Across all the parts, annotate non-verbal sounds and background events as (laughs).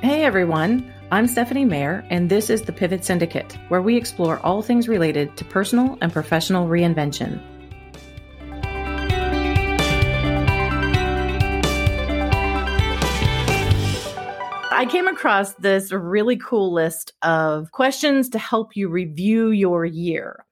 Hey everyone, I'm Stephanie Maher, and this is the Pivot Syndicate, where we explore all things related to personal and professional reinvention. I came across this really cool list of questions to help you review your year.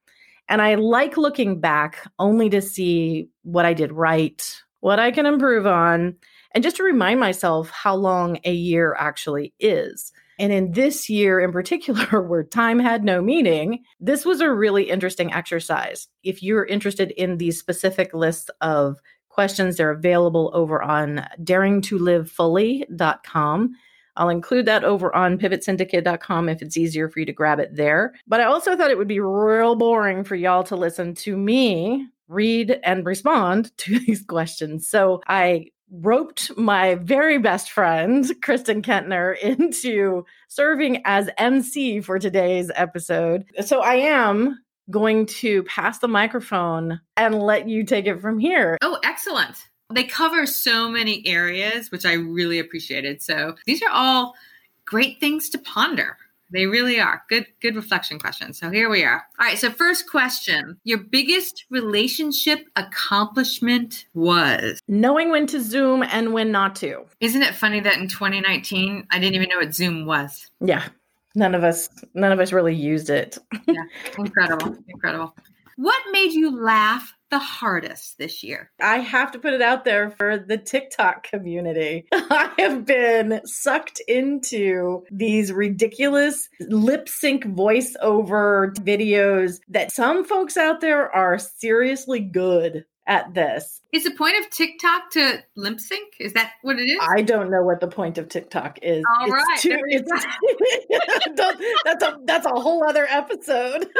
And I like looking back only to see what I did right, what I can improve on, and just to remind myself how long a year actually is. And in this year in particular, (laughs) where time had no meaning, this was a really interesting exercise. If you're interested in these specific lists of questions, they're available over on daringtolivefully.com. I'll include that over on pivotsyndicate.com if it's easier for you to grab it there. But I also thought it would be real boring for y'all to listen to me read and respond (laughs) to these questions. So I roped my very best friend, Kristen Kentner, (laughs) into serving as MC for today's episode. So I am going to pass the microphone and let you take it from here. Oh, excellent. They cover so many areas, which I really appreciated. So these are all great things to ponder. They really are. Good good reflection questions. So here we are. All right, so first question. Your biggest relationship accomplishment was knowing when to zoom and when not to. Isn't it funny that in 2019 I didn't even know what Zoom was? Yeah. None of us none of us really used it. yeah. Incredible. Incredible. What made you laugh the hardest this year? I have to put it out there for the TikTok community. (laughs) I have been sucked into these ridiculous lip sync voiceover videos that some folks out there are seriously good at this. Is the point of TikTok to lip sync? Is that what it is? I don't know what the point of TikTok is. All right, too, (laughs) that's a that's a whole other episode. (laughs)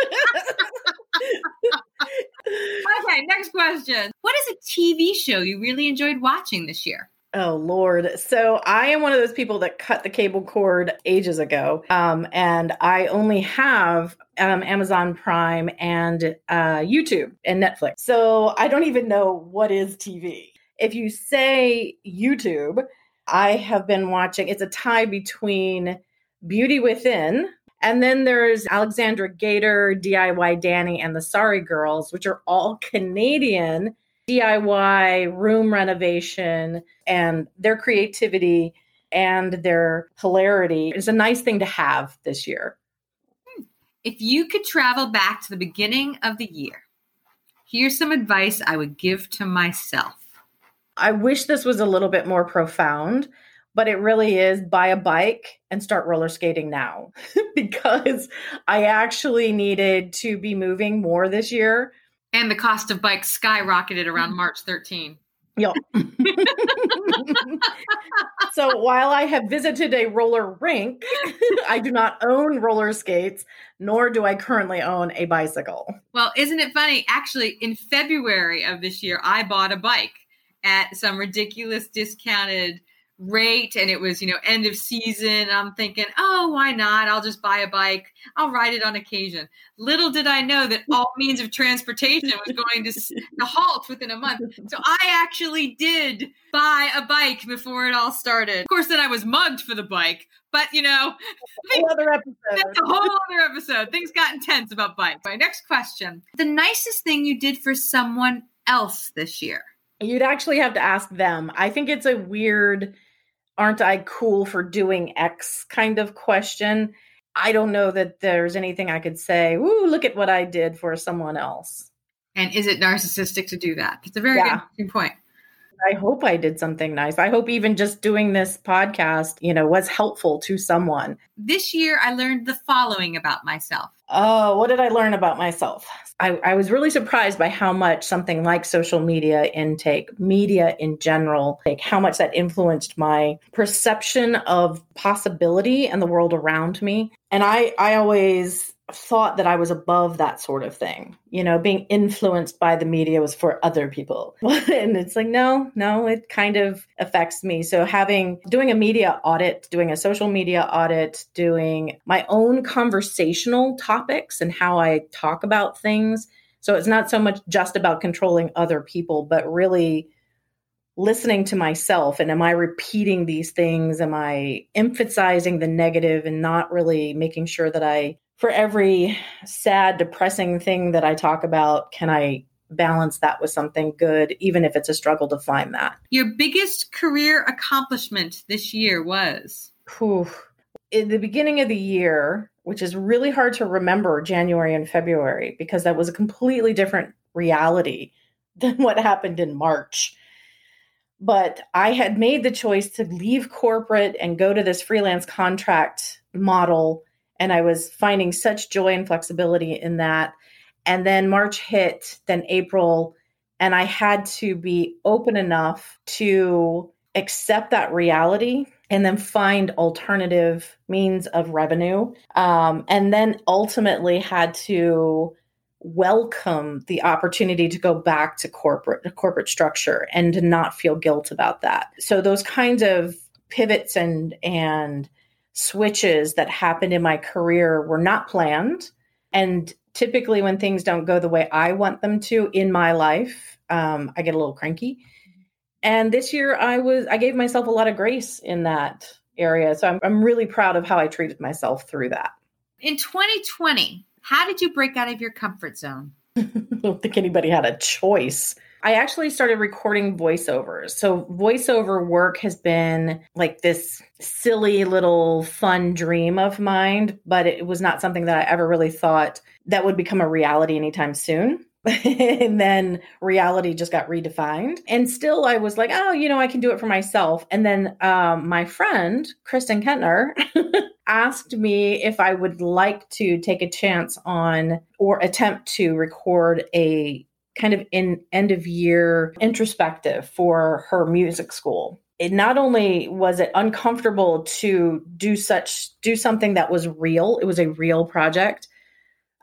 next question. What is a TV show you really enjoyed watching this year? Oh Lord. So I am one of those people that cut the cable cord ages ago. Um, and I only have um, Amazon Prime and uh, YouTube and Netflix. So I don't even know what is TV. If you say YouTube, I have been watching, it's a tie between Beauty Within, and then there's Alexandra Gater, DIY Danie, and the Sorry Girls, which are all (laughs) Canadian DIY room renovation and their creativity and their hilarity is a nice thing to have this year. If you could travel back to the beginning of the year, here's some advice I would give to myself. I wish this was a little bit more profound, but it really is buy a bike and start roller skating now (laughs) because I actually needed to be moving more this year and the cost of bikes skyrocketed around mm. March 13. Yep. (laughs) so while I have visited a roller rink, (laughs) I do not own roller skates, nor do I currently own a bicycle. Well, isn't it funny? Actually, in February of this year, I bought a bike at some ridiculous discounted rate and it was you know end of season i'm thinking oh why not? I'll just buy a bike. I'll ride it on occasion. Little did i know that all means of transportation was going to, to halt within a month. So i actually did buy a bike before it all started. Of course then i was mugged for the bike but you know whole other episode. that's (laughs) a whole other episode. Things got intense about bikes. My next question. The nicest thing you did for someone else this year? You'd actually have to ask them. I think it's a weird aren't I cool for doing X kind of question. I don't know that there's anything I could say, Ooh, look at what I did for someone else. And is it narcissistic to do that? It's a very yeah. interesting point. I hope I did something nice. I hope even just doing this podcast, you know, was helpful to someone. This year, I learned the following about myself. Oh, what did I learn about myself? I, I, was really surprised by how much something like social media intake, media in general, like how much that influenced my perception of possibility and the world around me. And I, I always thought that I was above that sort of thing. You know, being influenced by the media was for other people. (laughs) and it's like, no, no, it kind of affects me. So having doing a media audit, doing a social media audit, doing my own conversational topics and how I talk about things. So it's not so much just about controlling other people, but really listening to myself and am I repeating these things? Am I emphasizing the negative and not really making sure that I, for every sad, depressing thing that I talk about, can I balance that with something good, even if it's a struggle to find that? Your biggest career accomplishment this year was? Whew. In the beginning of the year, which is really hard to remember January and February because that was a completely different reality (laughs) than what happened in March but I had made the choice to leave corporate and go to this freelance contract model. And I was finding such joy and flexibility in that. And then March hit, then April, and I had to be open enough to accept that reality and then find alternative means of revenue. Um, and then ultimately had to welcome the opportunity to go back to corporate corporate structure and to not feel guilt about that. So those kinds of pivots and and switches that happened in my career were not planned and typically when things don't go the way I want them to in my life, um, I get a little cranky. And this year I was I gave myself a lot of grace in that area. So I'm I'm really proud of how I treated myself through that. In 2020, how did you break out of your comfort zone? (laughs) I don't think anybody had a choice. I actually started recording voiceovers. So, voiceover work has been like this silly little fun dream of mine, but it was not something that I ever really thought that would become a reality anytime soon. (laughs) and then reality just got redefined. And still, I was like, oh, you know, I can do it for myself. And then um, my friend, Kristen Kentner, (laughs) asked me if I would like to take a chance on or attempt to record a kind of in end of year introspective for her music school it not only was it uncomfortable to do such do something that was real it was a real project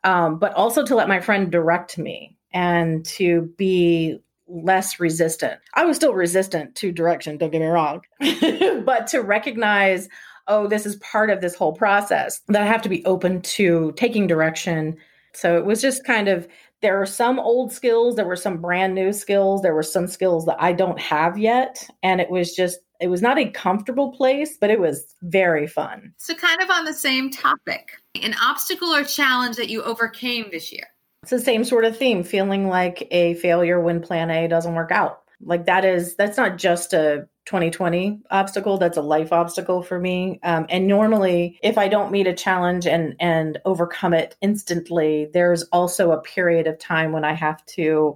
um, but also to let my friend direct me and to be less resistant. I was still resistant to direction, don't get me wrong, (laughs) but to recognize, oh, this is part of this whole process, that I have to be open to taking direction. So it was just kind of, there are some old skills, there were some brand new skills, there were some skills that I don't have yet. And it was just, it was not a comfortable place, but it was very fun. So, kind of on the same topic, an obstacle or challenge that you overcame this year? It's the same sort of theme, feeling like a failure when plan A doesn't work out. Like that is, that's not just a 2020 obstacle that's a life obstacle for me um, and normally if i don't meet a challenge and and overcome it instantly there's also a period of time when i have to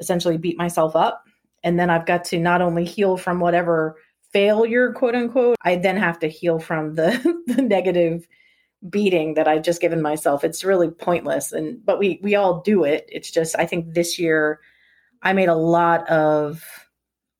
essentially beat myself up and then i've got to not only heal from whatever failure quote unquote i then have to heal from the (laughs) the negative beating that I've just given myself. It's really pointless. And but we we all do it. It's just I think this year I made a lot of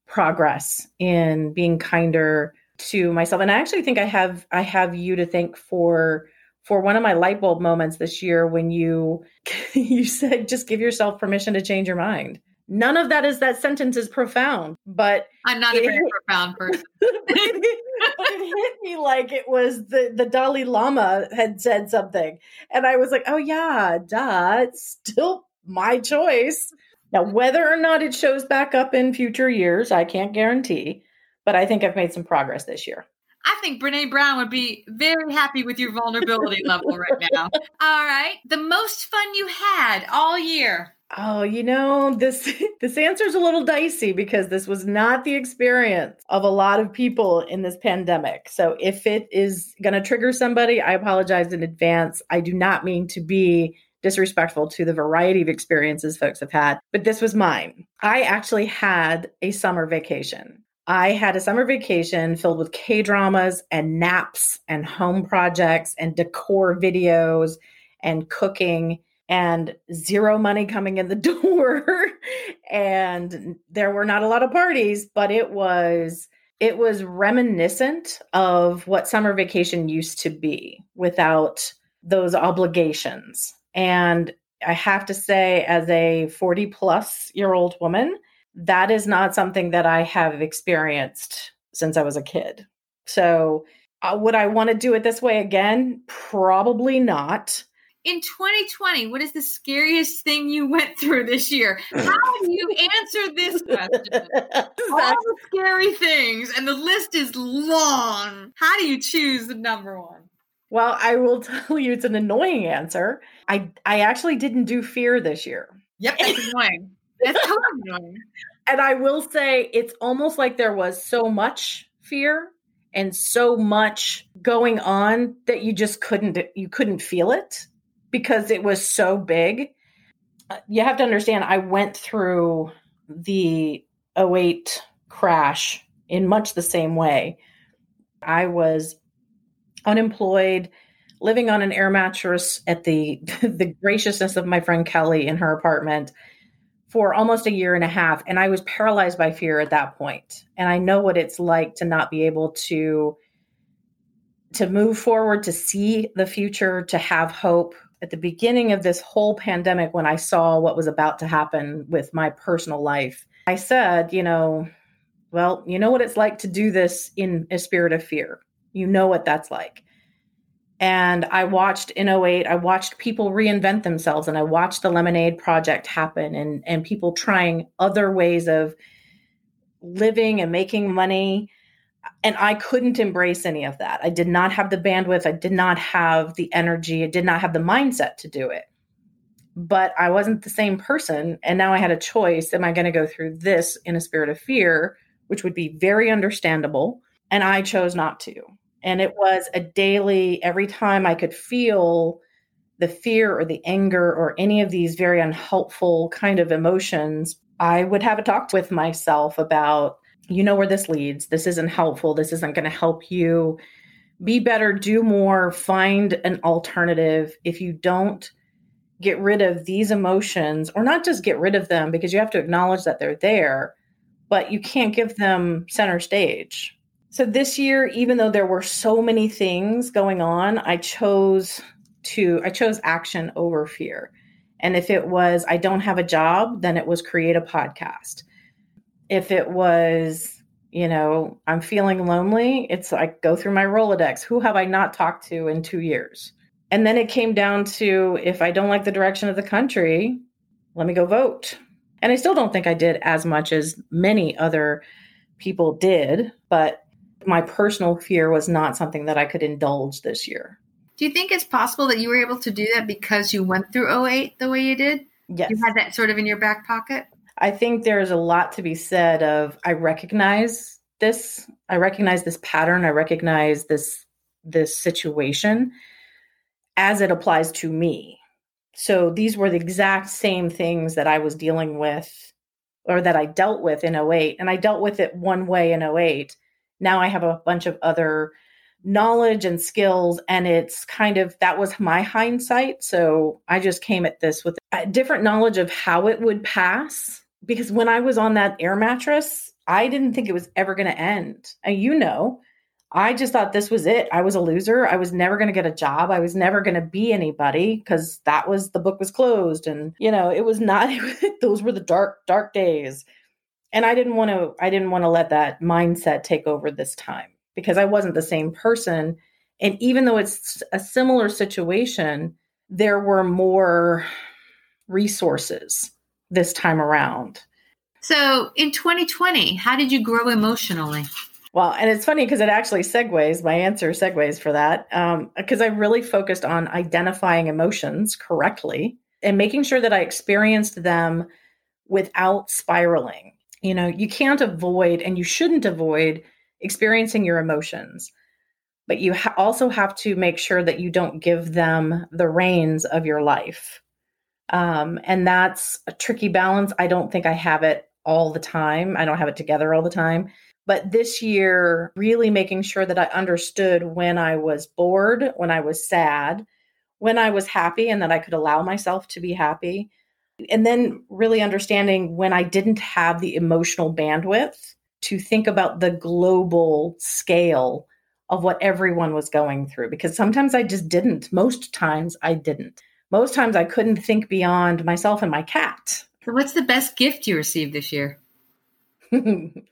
progress in being kinder to myself. And I actually think I have I have you to thank for for one of my light bulb moments this year when you (laughs) you said just give yourself permission to change your mind. None of that is that sentence is profound, but I'm not a very profound (laughs) person. it, it hit me like it was the the Dalai Lama had said something, and I was like, "Oh yeah, duh, it's still my choice." Now, whether or not it shows back up in future years, I can't guarantee, but I think I've made some progress this year. I think Brene Brown would be very happy with your vulnerability (laughs) level right now. All right. The most fun you had all year. Oh, you know, this (laughs) this answer is a little dicey because this was not the experience of a lot of people in this pandemic. So if it is going to trigger somebody, I apologize in advance. I do not mean to be disrespectful to the variety of experiences folks have had, but this was mine. I actually had a summer vacation. I had a summer vacation filled with K dramas and naps and home projects and decor videos and cooking and zero money coming in the (laughs) door and there were not a lot of parties but it was it was reminiscent of what summer vacation used to be without those obligations and i have to say as a 40 plus year old woman that is not something that i have experienced since i was a kid so uh, would i want to do it this way again probably not in 2020, what is the scariest thing you went through this year? How do you answer this question? (laughs) All the scary things, and the list is long. How do you choose the number one? Well, I will (laughs) tell you it's an annoying answer. I I actually didn't do fear this year. Yep, that's (laughs) annoying. That's totally annoying. And I will say it's almost like there was so much fear and so much going on that you just couldn't you couldn't feel it because it was so big. Uh, you have to understand I went through the 08 crash in much the same way. I was unemployed, living on an air mattress at the (laughs) the graciousness of my friend Kelly in her apartment for almost a year and a half and I was paralyzed by fear at that point. And I know what it's like to not be able to to move forward, to see the future, to have hope. At the beginning of this whole pandemic when I saw what was about to happen with my personal life, I said, you know, well, you know what it's like to do this in a spirit of fear. You know what that's like. And I watched in 08, I watched people reinvent themselves and I watched the Lemonade Project happen and, and people trying other ways of living and making money. And I couldn't embrace any of that. I did not have the bandwidth. I did not have the energy. I did not have the mindset to do it. But I wasn't the same person. And now I had a choice. Am I going to go through this in a spirit of fear, which would be very understandable? And I chose not to. And it was a daily, every time I could feel the fear or the anger or any of these very unhelpful kind of emotions, I would have a talk with myself about, you know, where this leads. This isn't helpful. This isn't going to help you be better, do more, find an alternative. If you don't get rid of these emotions, or not just get rid of them, because you have to acknowledge that they're there, but you can't give them center stage so this year, even though there were so many things going on, I chose to I chose action over fear. And if it was I don't have a job, then it was create a podcast. If it was, you know, I'm feeling lonely, it's like go through my Rolodex. Who have I not talked to in 2 years? And then it came down to if I don't like the direction of the country, let me go vote. And I still don't think I did as much as many other people did, but my personal fear was not something that I could indulge this year. Do you think it's possible that you were able to do that because you went through 08 the way you did? Yes. You had that sort of in your back pocket? I think there's a lot to be said of I recognize this. I recognize this pattern. I recognize this this situation as it applies to me. So these were the exact same things that I was dealing with or that I dealt with in 08 and I dealt with it one way in 08 now I have a bunch of other knowledge and skills and it's kind of that was my hindsight. So i just came at this with a different knowledge of how it would pass because when i was on that air mattress i didn't think it was ever going to end. And you know i just thought this was it. I was a loser. I was never going to get a job. I was never going to be anybody because that was the book was closed and you know it was not (laughs) those were the dark dark days and i didn't want to i didn't want to let that mindset take over this time because i wasn't the same person. And even though it's a similar situation there were more resources this time around. So in 2020 how did you grow emotionally? Well and it's funny because it actually segues my answer segues for that because um, i really focused on identifying emotions correctly and making sure that i experienced them without spiraling you know, you can't avoid and you shouldn't avoid experiencing your emotions, but you ha- also have to make sure that you don't give them the reins of your life. Um, and that's a tricky balance. I don't think I have it all the time. I don't have it together all the time. But this year, really making sure that I understood when I was bored, when I was sad, when I was happy, and that I could allow myself to be happy, and then really understanding when I didn't have the emotional bandwidth to think about the global scale of what everyone was going through because sometimes I just didn't. Most times I didn't. Most times I couldn't think beyond myself and my cat. So, what's the best gift you received this year? (laughs) the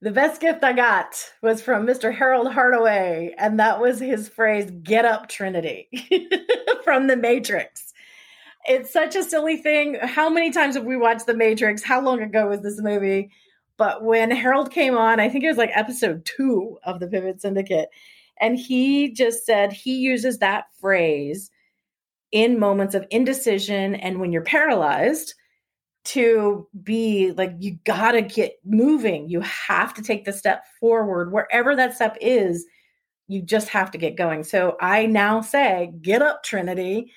best gift I got was from Mr. Harold Hardaway, and that was his phrase, Get up, Trinity. (laughs) from the Matrix. It's such a silly thing. How many times have we watched The Matrix? How long ago was this movie? But when Harold came on, I think it was like episode two of the Pivot Syndicate, and he just said he uses that phrase in moments of indecision and when you're paralyzed to be like you got to get moving you have to take the step forward wherever that step is you just have to get going so i now say get up trinity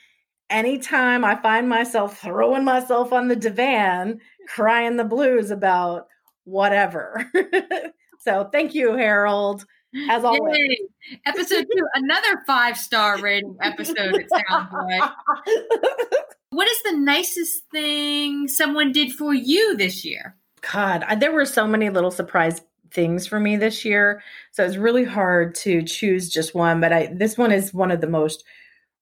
anytime i find myself throwing myself on the divan crying the blues about whatever (laughs) so thank you harold as always Yay. episode two another five star rating episode it sounds like (laughs) what is the nicest thing someone did for you this year? God, I, there were so many little surprise things for me this year. So it's really hard to choose just one, but I this one is one of the most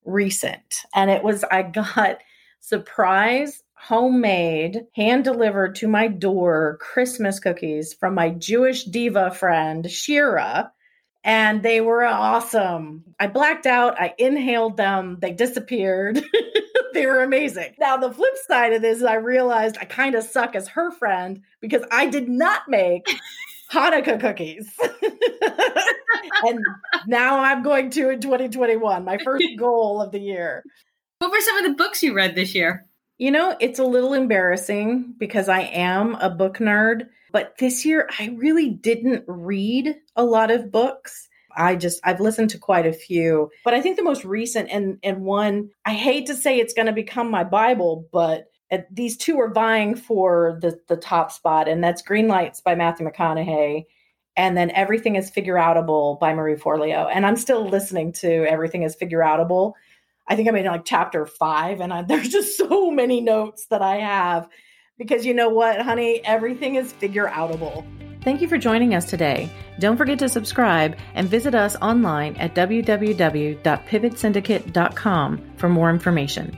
recent. And it was I got (laughs) surprise homemade, hand delivered to my door Christmas cookies from my Jewish diva friend Shira and they were awesome. I blacked out, I inhaled them, they disappeared. (laughs) they were amazing. Now, the flip side of this is I realized I kind of suck as her friend because I did not make (laughs) Hanukkah cookies. and now I'm going to in 2021, my first (laughs) goal of the year. What were some of the books you read this year? You know, it's a little embarrassing because I am a book nerd, but this year I really didn't read a lot of books. I just I've listened to quite a few, but I think the most recent and and one I hate to say it's going to become my bible, but these two are vying for the the top spot, and that's Green Lights by Matthew McConaughey, and then Everything is Figure Outable by Marie Forleo. And I'm still listening to Everything is Figure Outable. I think I'm in like chapter five, and I, (laughs) there's just so many notes that I have because you know what, honey, everything is figure outable. Thank you for joining us today. Don't forget to subscribe and visit us online at www.pivotsyndicate.com for more information.